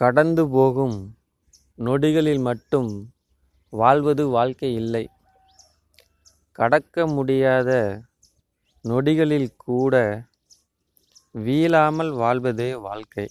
கடந்து போகும் நொடிகளில் மட்டும் வாழ்வது வாழ்க்கை இல்லை. கடக்க முடியாத நொடிகளில் கூட வீழாமல் வாழ்வதே வாழ்க்கை.